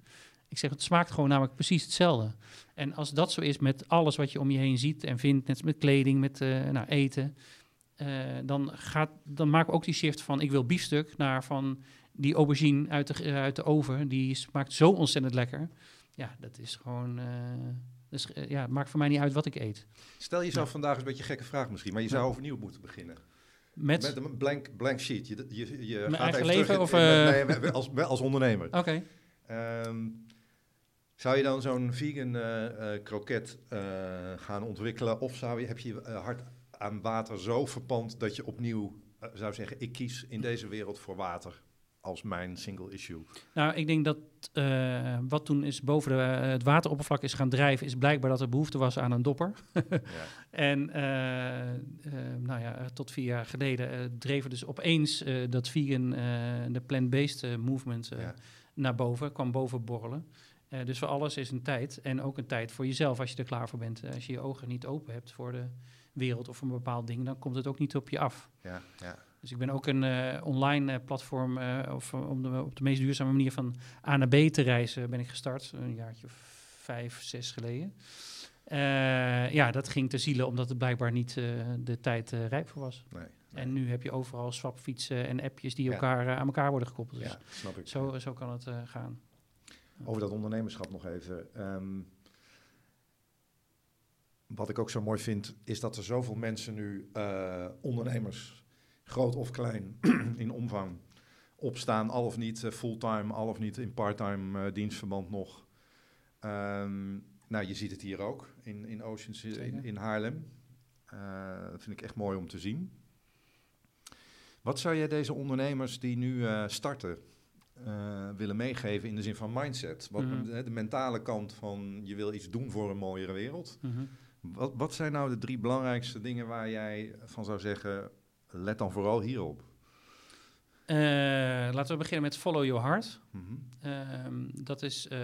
Ik zeg, het smaakt gewoon namelijk precies hetzelfde. En als dat zo is met alles wat je om je heen ziet en vindt, net met kleding, met nou, eten, dan, gaat, dan maken ook die shift van ik wil biefstuk naar van die aubergine uit de, uit de oven, die smaakt zo ontzettend lekker. Ja, dat is gewoon dus uh, ja, maakt voor mij niet uit wat ik eet. Stel jezelf ja. vandaag een beetje gekke vraag misschien, maar je zou overnieuw moeten beginnen. Met? Met een blank, blank sheet. Je, je, je gaat eigen leven terug of... In, uh... nee, als, als ondernemer. Oké. Okay. Um, zou je dan zo'n vegan uh, kroket gaan ontwikkelen? Of zou je, heb je je hart aan water zo verpand dat je opnieuw zou zeggen... ik kies in deze wereld voor water? Als mijn single issue? Nou, ik denk dat uh, wat toen is boven de, uh, het wateroppervlak is gaan drijven, is blijkbaar dat er behoefte was aan een dopper. [LAUGHS] ja. En uh, nou ja, tot vier jaar geleden dreven dus opeens dat vegan, de plant-based movement ja. naar boven, kwam boven borrelen. dus voor alles is een tijd en ook een tijd voor jezelf als je er klaar voor bent. als je je ogen niet open hebt voor de wereld of voor een bepaald ding, dan komt het ook niet op je af. Ja, ja. Dus ik ben ook een uh, online uh, platform, uh, of om de, op de meest duurzame manier van A naar B te reizen, ben ik gestart. Een jaartje of vijf, zes geleden. ja, dat ging te zielen omdat het blijkbaar niet de tijd rijp voor was. Nee, nee. En nu heb je overal swapfietsen en appjes die elkaar, aan elkaar worden gekoppeld. Dus ja, snap ik. Zo, zo kan het gaan. Over dat ondernemerschap nog even. Um, wat ik ook zo mooi vind, is dat er zoveel mensen nu, ondernemers, groot of klein [CLEARS THROAT] in omvang, opstaan, al of niet uh, fulltime, al of niet in parttime uh, dienstverband nog. Um, nou, je ziet het hier ook in, in Oceans in, in Haarlem. Dat vind ik echt mooi om te zien. Wat zou jij deze ondernemers die nu starten willen meegeven in de zin van mindset? Wat, mm -hmm. de, mentale kant van je wil iets doen voor een mooiere wereld. Mm -hmm. wat, wat zijn nou de drie belangrijkste dingen waar jij van zou zeggen let dan vooral hierop. Uh, laten we beginnen met follow your heart. Mm -hmm. uh, dat is, uh,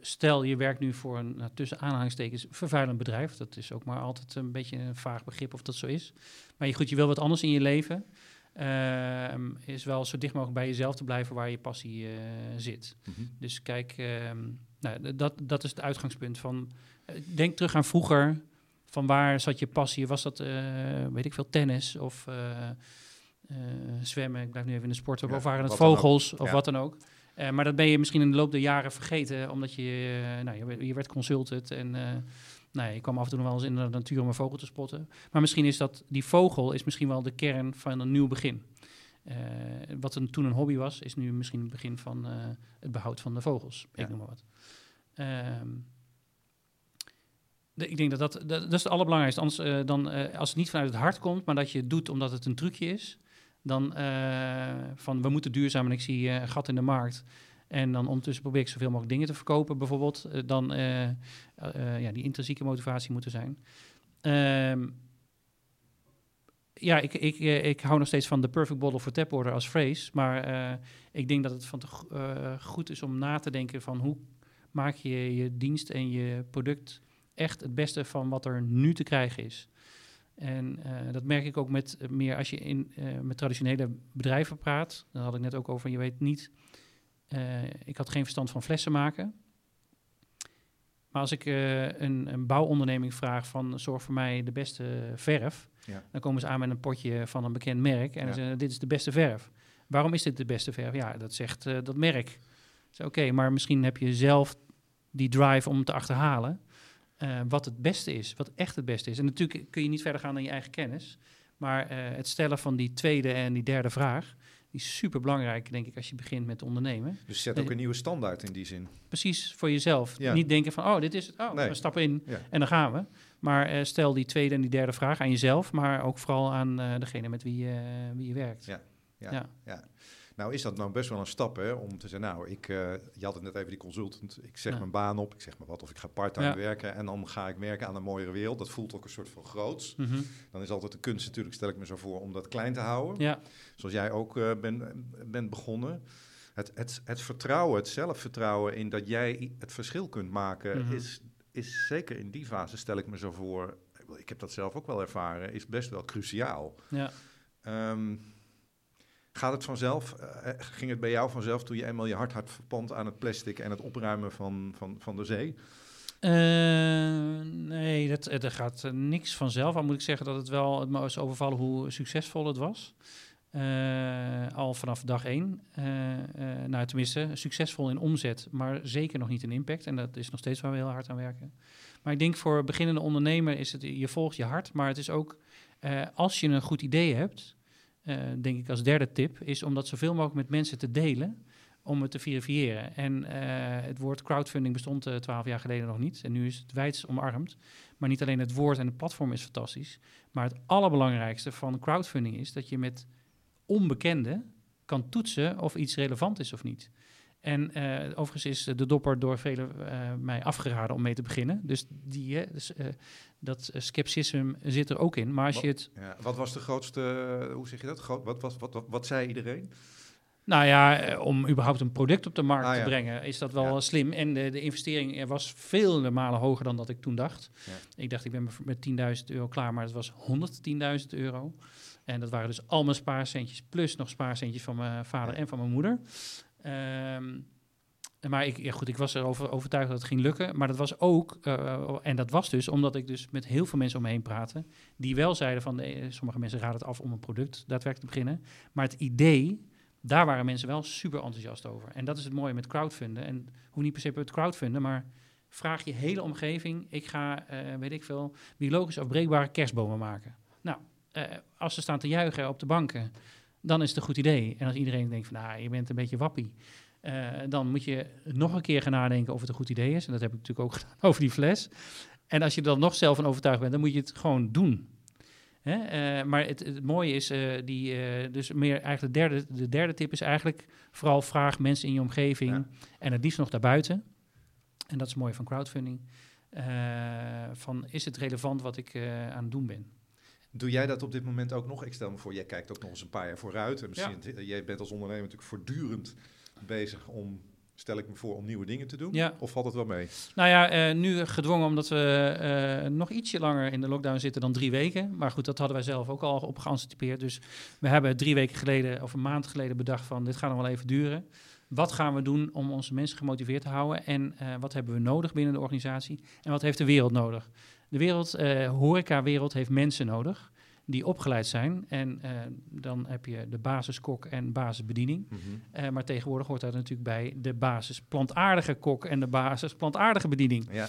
stel je werkt nu voor een nou, tussen aanhalingstekens vervuilend bedrijf. Dat is ook maar altijd een beetje een vaag begrip of dat zo is. Maar je, goed, je wil wat anders in je leven. Ehm, is wel zo dicht mogelijk bij jezelf te blijven waar je passie eh, zit. Mm -hmm. Dus kijk, ehm, nou, dat, dat is het uitgangspunt van. denk terug aan vroeger van waar zat je passie? Was dat, uh, weet ik veel, tennis of uh, uh, zwemmen? Ik blijf nu even in de sport. Ja, of waren het vogels of ja. wat dan ook? maar dat ben je misschien in de loop der jaren vergeten, omdat je, nou, je, je werd consulted en nou, je kwam af en toe nog wel eens in de natuur om een vogel te spotten. Maar misschien is dat, die vogel is misschien wel de kern van een nieuw begin. wat een, toen een hobby was, is nu misschien het begin van het behoud van de vogels. Ik noem maar wat. Ehm, ik denk dat dat, dat, dat is het allerbelangrijkste. Anders, uh, dan, uh, als het niet vanuit het hart komt, maar dat je het doet omdat het een trucje is, dan van we moeten duurzaam en ik zie een gat in de markt. En dan ondertussen probeer ik zoveel mogelijk dingen te verkopen, bijvoorbeeld. dan ja, die intrinsieke motivatie moeten zijn. Ehm, ja, ik, ik, ik hou nog steeds van de perfect bottle tap order als phrase. Maar ik denk dat het van te, goed is om na te denken van hoe maak je je dienst en je product echt het beste van wat er nu te krijgen is. En uh, dat merk ik ook met meer als je in, uh, met traditionele bedrijven praat. Dan had ik net ook over, je weet niet, uh, ik had geen verstand van flessen maken. Maar als ik een, een, bouwonderneming vraag van zorg voor mij de beste verf, ja. dan komen ze aan met een potje van een bekend merk en ja. zeggen dit is de beste verf. Waarom is dit de beste verf? Ja, dat zegt dat merk. Oké, maar misschien heb je zelf die drive om te achterhalen. Uh, wat het beste is, wat echt het beste is. En natuurlijk kun je niet verder gaan dan je eigen kennis. Maar uh, het stellen van die tweede en die derde vraag, die is super belangrijk, denk ik, als je begint met ondernemen. Dus zet ook een nieuwe standaard in die zin. Precies, voor jezelf. Ja. Niet denken van, oh, dit is het, oh, nee. we stappen in ja. en dan gaan we. Maar uh, stel die tweede en die derde vraag aan jezelf, maar ook vooral aan degene met wie, wie je werkt. Ja, ja, ja. Nou is dat nou best wel een stap hè, om te zeggen, nou, ik, uh, je had het net even die consultant, ik zeg mijn baan op, ik zeg maar wat, of ik ga parttime werken en dan ga ik werken aan een mooiere wereld. Dat voelt ook een soort van groots. Mhm. Dan is altijd de kunst natuurlijk, stel ik me zo voor, om dat klein te houden. Ja. Zoals jij ook uh, bent ben begonnen. Het, het, het vertrouwen, het zelfvertrouwen in dat jij het verschil kunt maken, mhm. is, is zeker in die fase, stel ik me zo voor, ik heb dat zelf ook wel ervaren, is best wel cruciaal. Ja. Um, Gaat het vanzelf? Uh, ging het bij jou vanzelf toen je eenmaal je hart had verpand aan het plastic en het opruimen van, van, van de zee? Uh, nee, dat, er gaat niks vanzelf. Al moet ik zeggen dat het wel het me is overvallen hoe succesvol het was. Al vanaf dag één. nou, tenminste, succesvol in omzet, maar zeker nog niet in impact. En dat is nog steeds waar we heel hard aan werken. Maar ik denk voor beginnende ondernemer is het, je volgt je hart, maar het is ook, als je een goed idee hebt, uh, denk ik als derde tip, is om dat zoveel mogelijk met mensen te delen om het te verifiëren. En uh, het woord crowdfunding bestond uh, twaalf jaar geleden nog niet. En nu is het wijds omarmd. Maar niet alleen het woord en het platform is fantastisch. Maar het allerbelangrijkste van crowdfunding is dat je met onbekenden kan toetsen of iets relevant is of niet. En uh, overigens is de dopper door velen uh, mij afgeraden om mee te beginnen. Dus, die, dus uh, dat scepticisme zit er ook in. Maar als wat, je het... Ja, wat was de grootste, hoe zeg je dat? Groot, wat, wat, wat, wat, zei iedereen? Nou ja, om überhaupt een product op de markt ah, te brengen, is dat wel ja. slim. En de, de investering was vele malen hoger dan dat ik toen dacht. Ik dacht, ik ben met 10.000 euro klaar, maar het was 110.000 euro. En dat waren dus al mijn spaarcentjes, plus nog spaarcentjes van mijn vader en van mijn moeder. Um, maar ik, goed, ik was erover overtuigd dat het ging lukken. Maar dat was ook, uh, en dat was dus omdat ik dus met heel veel mensen om me heen praatte. Die wel zeiden van, de, sommige mensen raden het af om een product daadwerkelijk te beginnen. Maar het idee, daar waren mensen wel super enthousiast over. En dat is het mooie met crowdfunden. En hoe niet per se met crowdfunden, maar vraag je hele omgeving. Ik ga, uh, weet ik veel, biologisch afbreekbare kerstbomen maken. Nou, als ze staan te juichen op de banken dan is het een goed idee. En als iedereen denkt van, nou, je bent een beetje wappie, uh, dan moet je nog een keer gaan nadenken of het een goed idee is. En dat heb ik natuurlijk ook [LAUGHS] gedaan over die fles. En als je er dan nog zelf van overtuigd bent, dan moet je het gewoon doen. Hè? Uh, maar het, het, mooie is, uh, die, dus meer eigenlijk de derde, de derde tip is eigenlijk vooral vraag mensen in je omgeving ja. en het liefst nog daarbuiten. En dat is mooi van crowdfunding. van is het relevant wat ik aan het doen ben? Doe jij dat op dit moment ook nog? Ik stel me voor, jij kijkt ook nog eens een paar jaar vooruit. En misschien, ja. Jij bent als ondernemer natuurlijk voortdurend bezig om stel ik me voor om nieuwe dingen te doen? Ja. Of valt het wel mee? Nou ja, uh, nu gedwongen omdat we uh, nog ietsje langer in de lockdown zitten dan drie weken. Maar goed, dat hadden wij zelf ook al op geanticipeerd. Dus we hebben drie weken geleden of een maand geleden bedacht van dit gaat nog wel even duren. Wat gaan we doen om onze mensen gemotiveerd te houden? En uh, wat hebben we nodig binnen de organisatie? En wat heeft de wereld nodig? De wereld, uh, horeca-wereld heeft mensen nodig die opgeleid zijn. En uh, dan heb je de basiskok en basisbediening. Mm -hmm. uh, maar tegenwoordig hoort daar natuurlijk bij de basis plantaardige kok en de basis plantaardige bediening. Ja.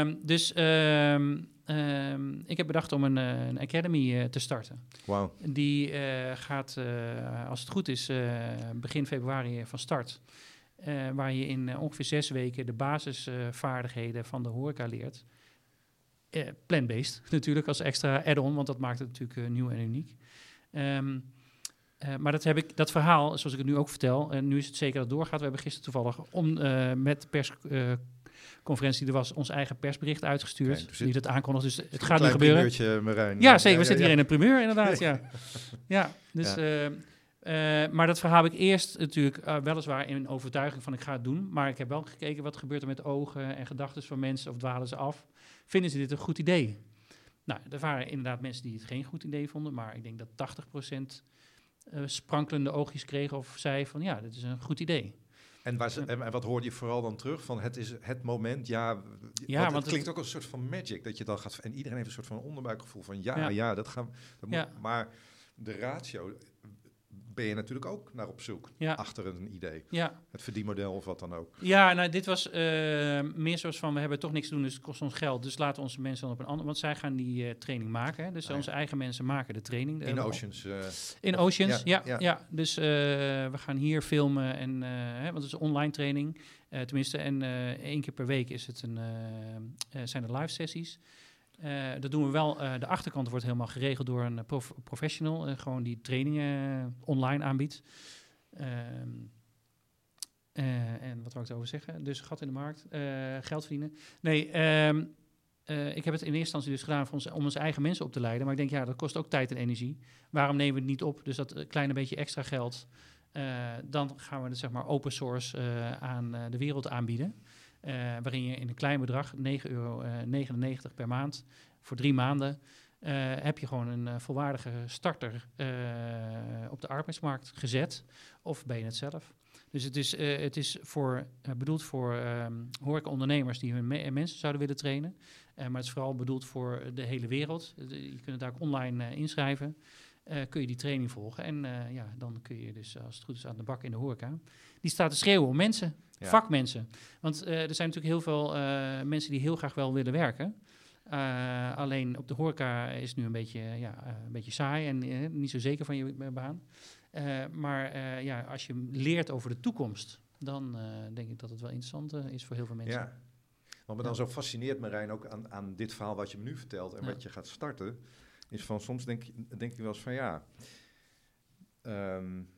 Um, dus um, um, ik heb bedacht om een, een academy uh, te starten. Wow. Die gaat, als het goed is, begin februari van start. waar je in ongeveer zes weken de basisvaardigheden van de horeca leert uh, plant-based [LAUGHS] natuurlijk als extra add-on, want dat maakt het natuurlijk uh, nieuw en uniek. Um, maar dat, heb ik, dat verhaal, zoals ik het nu ook vertel, en nu is het zeker dat het doorgaat. We hebben gisteren toevallig om, met pers conferentie, er was ons eigen persbericht uitgestuurd. Die dat aankondigt. Dus het gaat nu gebeuren. Marijn. Ja, zeker. we zitten hier in een primeur, inderdaad. Ja, [LAUGHS] ja. dus. Uh, maar dat verhaal heb ik eerst natuurlijk uh, weliswaar in overtuiging van ik ga het doen. Maar ik heb wel gekeken wat gebeurt er met ogen en gedachten van mensen of dwalen ze af. Vinden ze dit een goed idee? Nou, er waren inderdaad mensen die het geen goed idee vonden. Maar ik denk dat 80% uh, sprankelende oogjes kregen of zei van ja, dit is een goed idee. En, waar ze, en, wat hoorde je vooral dan terug? Van het is het moment, ja. ja want het klinkt ook als een soort van magic. Dat je dan gaat. En iedereen heeft een soort van onderbuikgevoel van ja, ja, dat gaan. Ja. Moet, maar de ratio ben je natuurlijk ook naar op zoek ja. achter een idee. Ja. Het verdienmodel of wat dan ook. Ja, nou, dit was uh, meer zoals van, we hebben toch niks te doen, dus het kost ons geld. Dus laten onze mensen dan op een ander... Want zij gaan die uh, training maken. Hè? Dus ah, onze eigen mensen maken de training. In Oceans. Uh, in Oceans, ja. ja, ja. Dus we gaan hier filmen, en, hè, want het is een online training. tenminste, en één keer per week is het een, zijn er live sessies. Uh, dat doen we wel. Uh, de achterkant wordt helemaal geregeld door een prof professional, gewoon die trainingen online aanbiedt. Ehm, en wat wou ik erover zeggen? Dus gat in de markt, geld verdienen. Nee, ehm, ik heb het in eerste instantie dus gedaan ons, om onze eigen mensen op te leiden. Maar ik denk, ja, dat kost ook tijd en energie. Waarom nemen we het niet op? Dus dat kleine beetje extra geld. dan gaan we het zeg maar open source aan de wereld aanbieden. Uh, waarin je in een klein bedrag, 9,99 euro uh, per maand, voor drie maanden, uh, heb je gewoon een volwaardige starter op de arbeidsmarkt gezet. Of ben je het zelf? Dus het is, het is voor, bedoeld voor um, horeca-ondernemers die hun me mensen zouden willen trainen. maar het is vooral bedoeld voor de hele wereld. je kunt het daar ook online inschrijven. Kun je die training volgen. En ja, dan kun je dus, als het goed is, aan de bak in de horeca. Die staat te schreeuwen om mensen. Vakmensen. Want uh, er zijn natuurlijk heel veel mensen die heel graag wel willen werken. Alleen op de horeca is nu een beetje, ja, een beetje saai en niet zo zeker van je baan. maar ja, als je leert over de toekomst, dan denk ik dat het wel interessant is voor heel veel mensen. Ja. Wat me dan zo fascineert, Marijn, ook aan, aan dit verhaal wat je me nu vertelt en wat je gaat starten, is van soms denk, denk ik wel eens van ja. Um,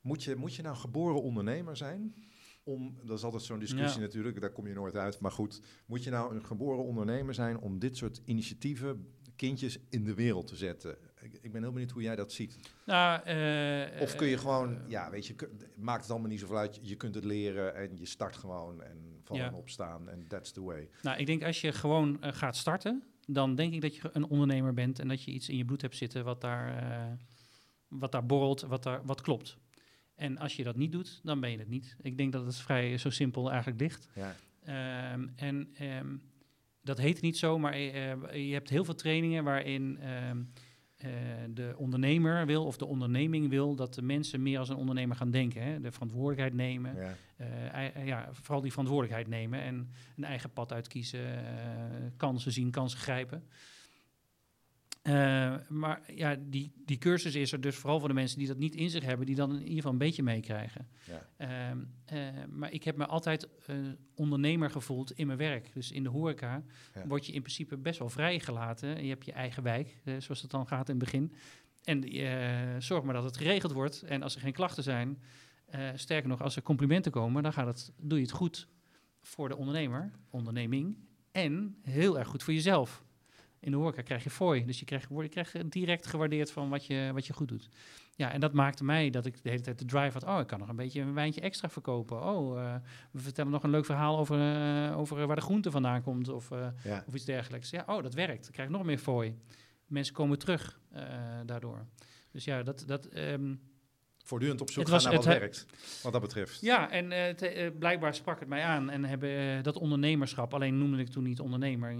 moet je, moet je nou geboren ondernemer zijn? Om, dat is altijd zo'n discussie natuurlijk, daar kom je nooit uit. Maar goed, moet je nou een geboren ondernemer zijn om dit soort initiatieven, kindjes in de wereld te zetten? Ik, ik ben heel benieuwd hoe jij dat ziet. Nou, uh, of kun je gewoon, uh, ja, weet je, maakt het allemaal niet zoveel uit. Je kunt het leren en je start gewoon en vallen ja. opstaan en that's the way. Nou, ik denk als je gewoon uh, gaat starten, dan denk ik dat je een ondernemer bent en dat je iets in je bloed hebt zitten wat daar, wat daar borrelt, wat, daar, wat klopt. En als je dat niet doet, dan ben je het niet. Ik denk dat het vrij zo simpel eigenlijk ligt. Ja. Um, en um, dat heet niet zo, maar uh, je hebt heel veel trainingen waarin um, uh, de ondernemer wil of de onderneming wil dat de mensen meer als een ondernemer gaan denken. Hè? De verantwoordelijkheid nemen. Ja. Uh, ja, vooral die verantwoordelijkheid nemen en een eigen pad uitkiezen, kansen zien, kansen grijpen. Uh, maar ja, die, die cursus is er dus vooral voor de mensen die dat niet in zich hebben, die dan in ieder geval een beetje meekrijgen. Ja. Uh, uh, maar ik heb me altijd ondernemer gevoeld in mijn werk. Dus in de horeca ja. word je in principe best wel vrijgelaten. Je hebt je eigen wijk, zoals het dan gaat in het begin. En zorg maar dat het geregeld wordt. En als er geen klachten zijn, sterker nog, als er complimenten komen, dan gaat het, doe je het goed voor de ondernemer, onderneming. En heel erg goed voor jezelf in de horeca krijg je fooi. Dus je krijgt, je krijgt direct gewaardeerd van wat je, wat je goed doet. Ja, en dat maakte mij dat ik de hele tijd de drive had. Oh, ik kan nog een beetje een wijntje extra verkopen. Oh, uh, we vertellen nog een leuk verhaal over, uh, over waar de groente vandaan komt of, uh, ja. of iets dergelijks. Ja, oh, dat werkt. Ik krijg nog meer fooi. Mensen komen terug daardoor. Dus ja, dat... dat um, voortdurend op zoek gaan naar wat werkt, wat dat betreft. Ja, en uh, blijkbaar sprak het mij aan en hebben uh, dat ondernemerschap, alleen noemde ik toen niet ondernemer,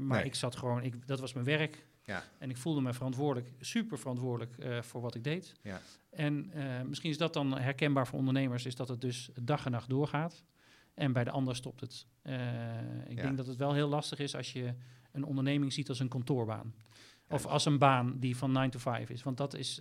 maar nee. ik zat gewoon, ik, dat was mijn werk. Ja. En ik voelde me verantwoordelijk, super verantwoordelijk voor wat ik deed. Ja. En misschien is dat dan herkenbaar voor ondernemers, is dat het dus dag en nacht doorgaat. En bij de ander stopt het. ik denk dat het wel heel lastig is als je een onderneming ziet als een kantoorbaan. Of als een baan die van 9 to 5 is. Want dat is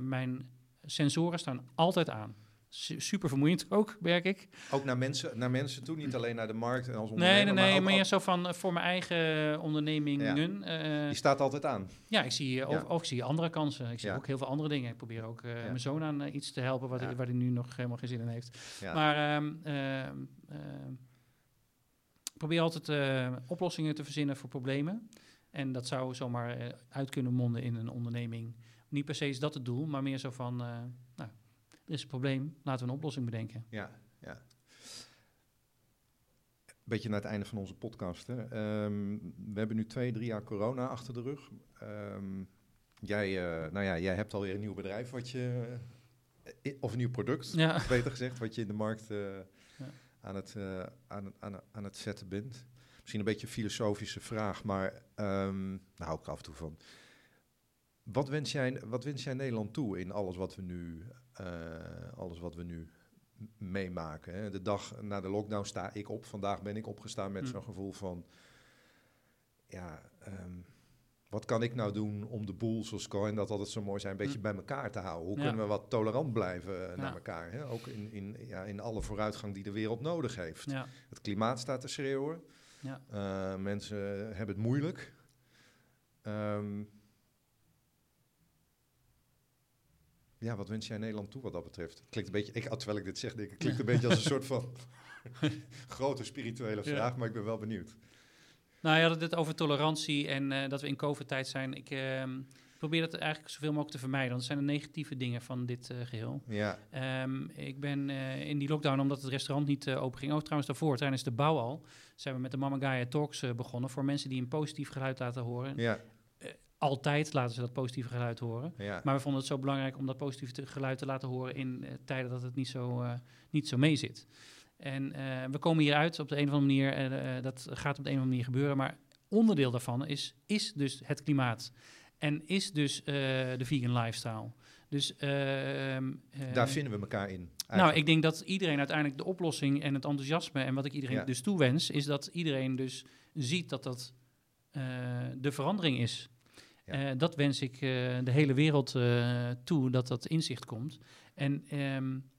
mijn sensoren staan altijd aan. super vermoeiend ook, merk ik. Ook naar mensen, naar mensen toe, niet alleen naar de markt en als ondernemer. Nee, nee, nee, maar, meer zo van eh, voor mijn eigen ondernemingen. Ja. Die staat altijd aan. Ja, ik zie, ja. Of, ik zie andere kansen. Ik zie ook heel veel andere dingen. Ik probeer ook mijn zoon aan iets te helpen wat hij, waar hij nu nog helemaal geen zin in heeft. Maar um, probeer altijd oplossingen te verzinnen voor problemen. En dat zou zomaar uh, uit kunnen monden in een onderneming. Niet per se is dat het doel, maar meer zo van, uh, nou, er is een probleem, laten we een oplossing bedenken. Ja, ja. Beetje naar het einde van onze podcast. Hè. Um, we hebben nu twee, drie jaar corona achter de rug. Um, jij, uh, nou ja, jij hebt alweer een nieuw bedrijf wat je, of een nieuw product, ja. [LAUGHS] beter gezegd, wat je in de markt ja. aan, het, aan, aan, aan het zetten bent. Misschien een beetje een filosofische vraag, maar um, nou hou ik af en toe van. Wat wens, jij, wat wens jij Nederland toe in alles wat we nu, uh, alles wat we nu meemaken? Hè? De dag na de lockdown sta ik op. Vandaag ben ik opgestaan met mm. zo'n gevoel van... Ja, um, wat kan ik nou doen om de boel, zoals Cohen dat altijd zo mooi zijn, een beetje mm. bij elkaar te houden? Hoe kunnen we wat tolerant blijven uh, naar elkaar? Hè? Ook in, in, ja, in alle vooruitgang die de wereld nodig heeft. Het klimaat staat te schreeuwen. Ja. Uh, mensen hebben het moeilijk. Um, ja, wat wens jij Nederland toe wat dat betreft? Klinkt een beetje, ik, terwijl ik dit zeg, denk ik, klinkt een beetje als een soort van [LAUGHS] grote spirituele vraag, maar ik ben wel benieuwd. Nou, je had het over tolerantie en uh, dat we in COVID-tijd zijn. Ik, uh, probeer dat eigenlijk zoveel mogelijk te vermijden. Want dat zijn de negatieve dingen van dit uh, geheel. Ja. Um, ik ben uh, in die lockdown, omdat het restaurant niet open ging... ook trouwens daarvoor, tijdens de bouw al... zijn we met de Mama Gaia Talks begonnen... voor mensen die een positief geluid laten horen. Ja. Altijd laten ze dat positieve geluid horen. Ja. Maar we vonden het zo belangrijk om dat positieve geluid te laten horen... in tijden dat het niet zo, niet zo mee zit. En we komen hieruit op de een of andere manier... dat gaat op de een of andere manier gebeuren... maar onderdeel daarvan is, is dus het klimaat. En is dus uh, de vegan lifestyle. Dus, uh, uh, Daar vinden we elkaar in. Eigenlijk. Nou, ik denk dat iedereen uiteindelijk de oplossing en het enthousiasme en wat ik iedereen ja. dus toewens, is dat iedereen dus ziet dat dat de verandering is. Ja. dat wens ik de hele wereld toe, dat dat inzicht komt. En um,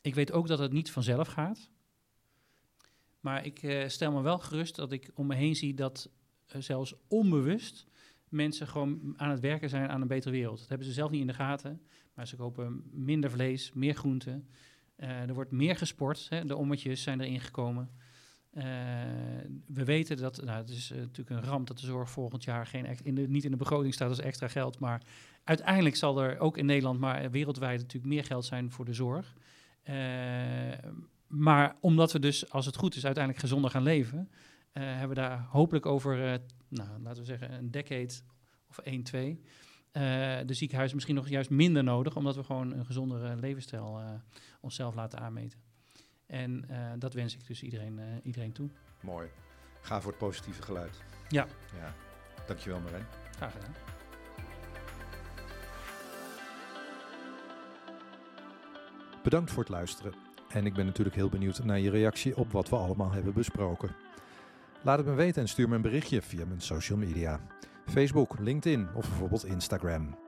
ik weet ook dat het niet vanzelf gaat. Maar ik stel me wel gerust dat ik om me heen zie dat zelfs onbewust mensen gewoon aan het werken zijn aan een betere wereld. Dat hebben ze zelf niet in de gaten, maar ze kopen minder vlees, meer groenten. Er wordt meer gesport, hè, de ommetjes zijn erin gekomen. Uh, we weten dat, nou, het is uh, natuurlijk een ramp dat de zorg volgend jaar geen in de, niet in de begroting staat als extra geld, maar uiteindelijk zal er ook in Nederland, maar wereldwijd natuurlijk meer geld zijn voor de zorg. maar omdat we dus, als het goed is, uiteindelijk gezonder gaan leven, hebben we daar hopelijk over, nou, laten we zeggen, een decade of één, twee, uh, de ziekenhuizen misschien nog juist minder nodig, omdat we gewoon een gezondere levensstijl onszelf laten aanmeten. En dat wens ik dus iedereen, iedereen toe. Mooi. Ga voor het positieve geluid. Ja. ja. Dankjewel Marijn. Graag gedaan. Bedankt voor het luisteren. En ik ben natuurlijk heel benieuwd naar je reactie op wat we allemaal hebben besproken. Laat het me weten en stuur me een berichtje via mijn social media. Facebook, LinkedIn of bijvoorbeeld Instagram.